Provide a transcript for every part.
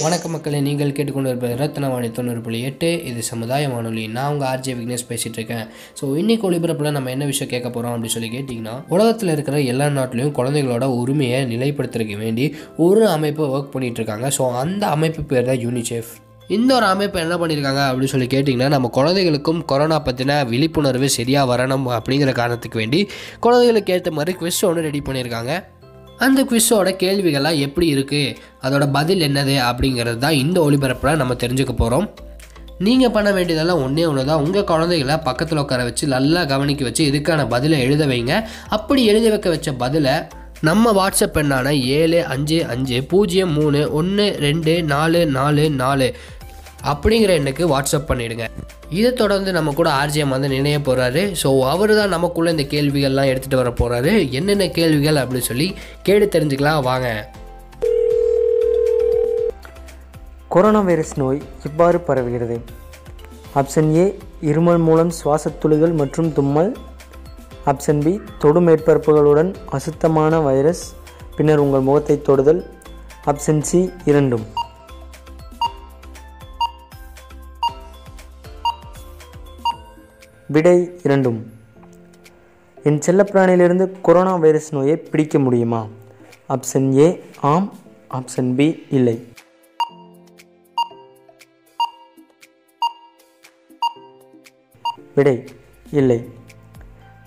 வணக்க மக்களை நீங்கள் கேட்டுக்கொண்டு இருப்பது ரத்னவாணி தொண்ணூறு புள்ளி எட்டு. இது சமுதாய வானொலி. நான் உங்கள் ஆர்ஜே விக்னேஷ் பேசிகிட்டு இருக்கேன். ஸோ இன்றைக்கி ஒளிபரப்பில் நம்ம என்ன விஷயம் கேட்க போகிறோம் அப்படின்னு சொல்லி கேட்டிங்கன்னா உலகத்தில் இருக்கிற எல்லா நாட்டிலையும் குழந்தைகளோட உரிமையை நிலைப்படுத்துறதுக்கு வேண்டி ஒரு அமைப்பை ஒர்க் பண்ணிகிட்டு இருக்காங்க. ஸோ அந்த அமைப்பு பேர் தான் யூனிசெஃப் இந்த ஒரு அமைப்பு என்ன பண்ணியிருக்காங்க அப்படின்னு சொல்லி கேட்டிங்கன்னா நம்ம குழந்தைகளுக்கும் கொரோனா பற்றின விழிப்புணர்வு சரியாக வரணும் அப்படிங்கிற காரணத்துக்கு வேண்டி குழந்தைகளுக்கு ஏற்ற மாதிரி குவிஸ் ஒன்று ரெடி பண்ணியிருக்காங்க அந்த குவிஸோட கேள்விகள்லாம் எப்படி இருக்குது அதோட பதில் என்னது? அப்படிங்கிறது தான் இந்த ஒளிபரப்பில் நம்ம தெரிஞ்சுக்க போகிறோம் நீங்கள் பண்ண வேண்டியதெல்லாம் ஒன்றே ஒன்று தான். உங்கள் குழந்தைகளை பக்கத்தில் உட்கார வச்சு நல்லா கவனிக்க வச்சு இதுக்கான பதிலை எழுத வைங்க. அப்படி எழுதி வைக்க வச்ச பதிலை நம்ம வாட்ஸ்அப் எண்ணான ஏழு அஞ்சு அஞ்சு பூஜ்ஜியம் மூணு ஒன்று ரெண்டு நாலு நாலு நாலு அப்படிங்கிற எண்ணுக்கு வாட்ஸ்அப் பண்ணிவிடுங்க இதை தொடர்ந்து நம்ம கூட ஆர்ஜிஎம் வந்து நினைய போகிறாரு ஸோ அவர் தான் நமக்குள்ளே இந்த கேள்விகள்லாம் எடுத்துகிட்டு வர போகிறாரு என்னென்ன கேள்விகள் அப்படின்னு சொல்லி கேட்டு தெரிஞ்சுக்கலாம். வாங்க. கொரோனா வைரஸ் நோய் இவ்வாறு பரவுகிறது. ஆப்ஷன் ஏ இருமல் மூலம் சுவாசத்துளிகள் மற்றும் தும்மல். ஆப்ஷன் பி தொடு மேற்பரப்புகளுடன் அசுத்தமான வைரஸ். பின்னர் உங்கள் முகத்தை தொடுதல். ஆப்ஷன் சி இரண்டும். விடை இரண்டும். என் செல்லப்பிராணியிலிருந்து கொரோனா வைரஸ் நோயை பிடிக்க முடியுமா? ஆப்ஷன் ஏ ஆம். ஆப்ஷன் பி இல்லை. விடை இல்லை.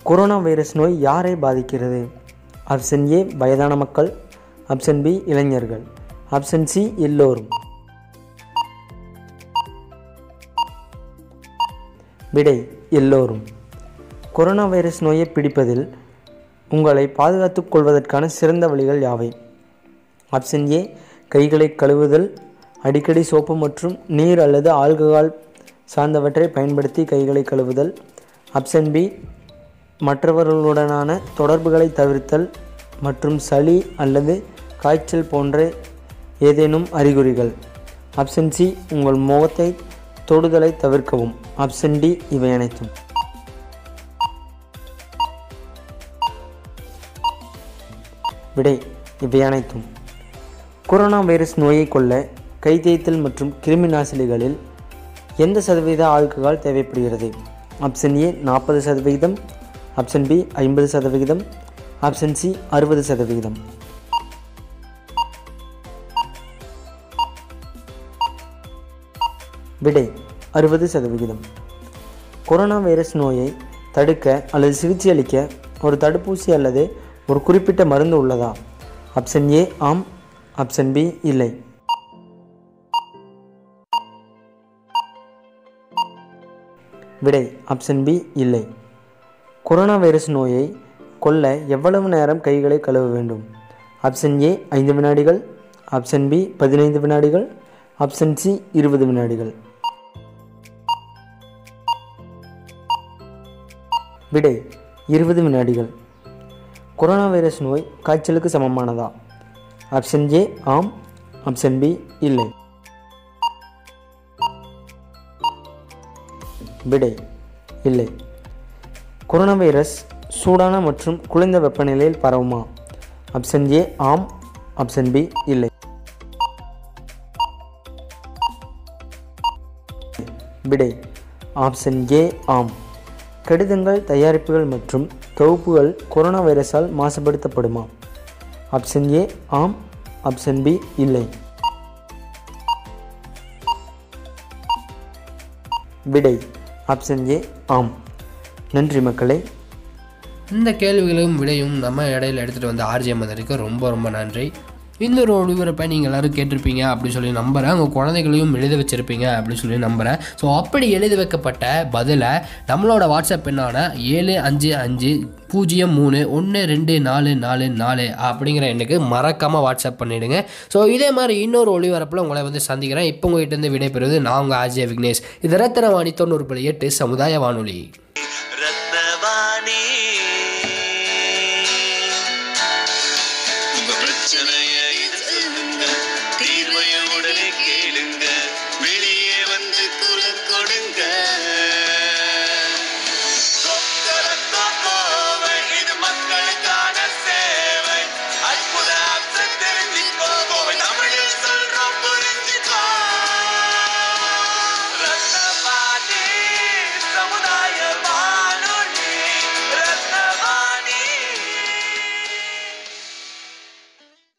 கொரோனா வைரஸ் நோய் யாரை பாதிக்கிறது? ஆப்ஷன் ஏ வயதான மக்கள். ஆப்ஷன் பி இளைஞர்கள். ஆப்ஷன் சி எல்லோரும். விடை எல்லோரும். கொரோனா வைரஸ் நோயை பிடிப்பதில் உங்களை பாதுகாத்துக் கொள்வதற்கான சிறந்த வழிகள் யாவை? ஆப்ஷன் ஏ கைகளை கழுவுதல் அடிக்கடி சோப்பு மற்றும் நீர் அல்லது ஆல்கஹால் சார்ந்தவற்றை பயன்படுத்தி கைகளை கழுவுதல். ஆப்ஷன் பி மற்றவர்களுடனான தொடர்புகளை தவிர்த்தல் மற்றும் சளி அல்லது காய்ச்சல் போன்ற ஏதேனும் அறிகுறிகள். ஆப்ஷன் சி உங்கள் முகத்தை தொடுதலை தவிர்க்கவும். ஆப்ஷன் டி இவை அனைத்தும். விடை இவை அனைத்தும். கொரோனா வைரஸ் நோயை கொள்ள கை தேய்த்தல் மற்றும் கிருமி நாசினிகளில் எந்த சதவீத ஆல்கஹால் தேவைப்படுகிறது? ஆப்ஷன் ஏ நாற்பது சதவிகிதம் ஆப்ஷன் பி ஐம்பது சதவிகிதம் ஆப்ஷன் சி அறுபது சதவிகிதம் விடை அறுபது சதவிகிதம். கொரோனா வைரஸ் நோயை தடுக்க அல்லது சிகிச்சை அளிக்க ஒரு தடுப்பூசி அல்லது ஒரு குறிப்பிட்ட மருந்து உள்ளதா? ஆப்ஷன் ஏ ஆம் ஆப்ஷன் பி இல்லை. விடை ஆப்ஷன் பி இல்லை. கொரோனா வைரஸ் நோயை கொல்ல எவ்வளவு நேரம் கைகளை கழுவ வேண்டும்? ஆப்ஷன் ஏ ஐந்து வினாடிகள் ஆப்ஷன் பி பதினைந்து வினாடிகள் ஆப்ஷன் சி இருபது வினாடிகள். விடை இருபது வினாடிகள். கொரோனா வைரஸ் நோய் காய்ச்சலுக்கு சமமானதா? ஆப்ஷன் ஏ ஆம். ஆப்ஷன் பி இல்லை. விடை இல்லை. கொரோனா வைரஸ் சூடான மற்றும் குளிர்ந்த வெப்பநிலையில் பரவுமா? ஆப்ஷன் ஏ ஆம். ஆப்ஷன் பி இல்லை. விடை ஆப்ஷன் ஏ ஆம். கடிதங்கள் தயாரிப்புகள் மற்றும் தொகுப்புகள் கொரோனா வைரஸால் மாசுபடுத்தப்படுமா? ஆப்ஷன் ஏ ஆம். ஆப்ஷன் பி இல்லை. விடை ஆப்ஷன் ஏ ஆம். நன்றி மக்களே. இந்த கேள்விகளும் விடையும் நம்ம இடையில எடுத்துகிட்டு வந்த ஆர்ஜிஎம் மதருக்கு ரொம்ப ரொம்ப நன்றி. இந்த ஒரு ஒளிபரப்பை நீங்கள் எல்லோரும் கேட்டிருப்பீங்க அப்படின்னு சொல்லி நம்புகிறேன் உங்கள் குழந்தைகளையும் எழுத வச்சுருப்பீங்க அப்படின்னு சொல்லி நம்புகிறேன் ஸோ அப்படி எழுதி வைக்கப்பட்ட பதிலை நம்மளோட வாட்ஸ்அப் எண்ணான ஏழு அஞ்சு அஞ்சு பூஜ்ஜியம் மூணு ஒன்று ரெண்டு நாலு நாலு நாலு அப்படிங்கிற எண்ணுக்கு மறக்காமல் வாட்ஸ்அப் பண்ணிவிடுங்க ஸோ இதே மாதிரி இன்னொரு ஒளிபரப்பில் உங்களை வந்து சந்திக்கிறேன். இப்போ உங்கள்கிட்ட இருந்து விடைபெறுவது நான் உங்கள் ஆஜய விக்னேஷ். இது ரத்தனவாணி தொண்ணூறு புள்ளி எட்டு சமுதாய வானொலி.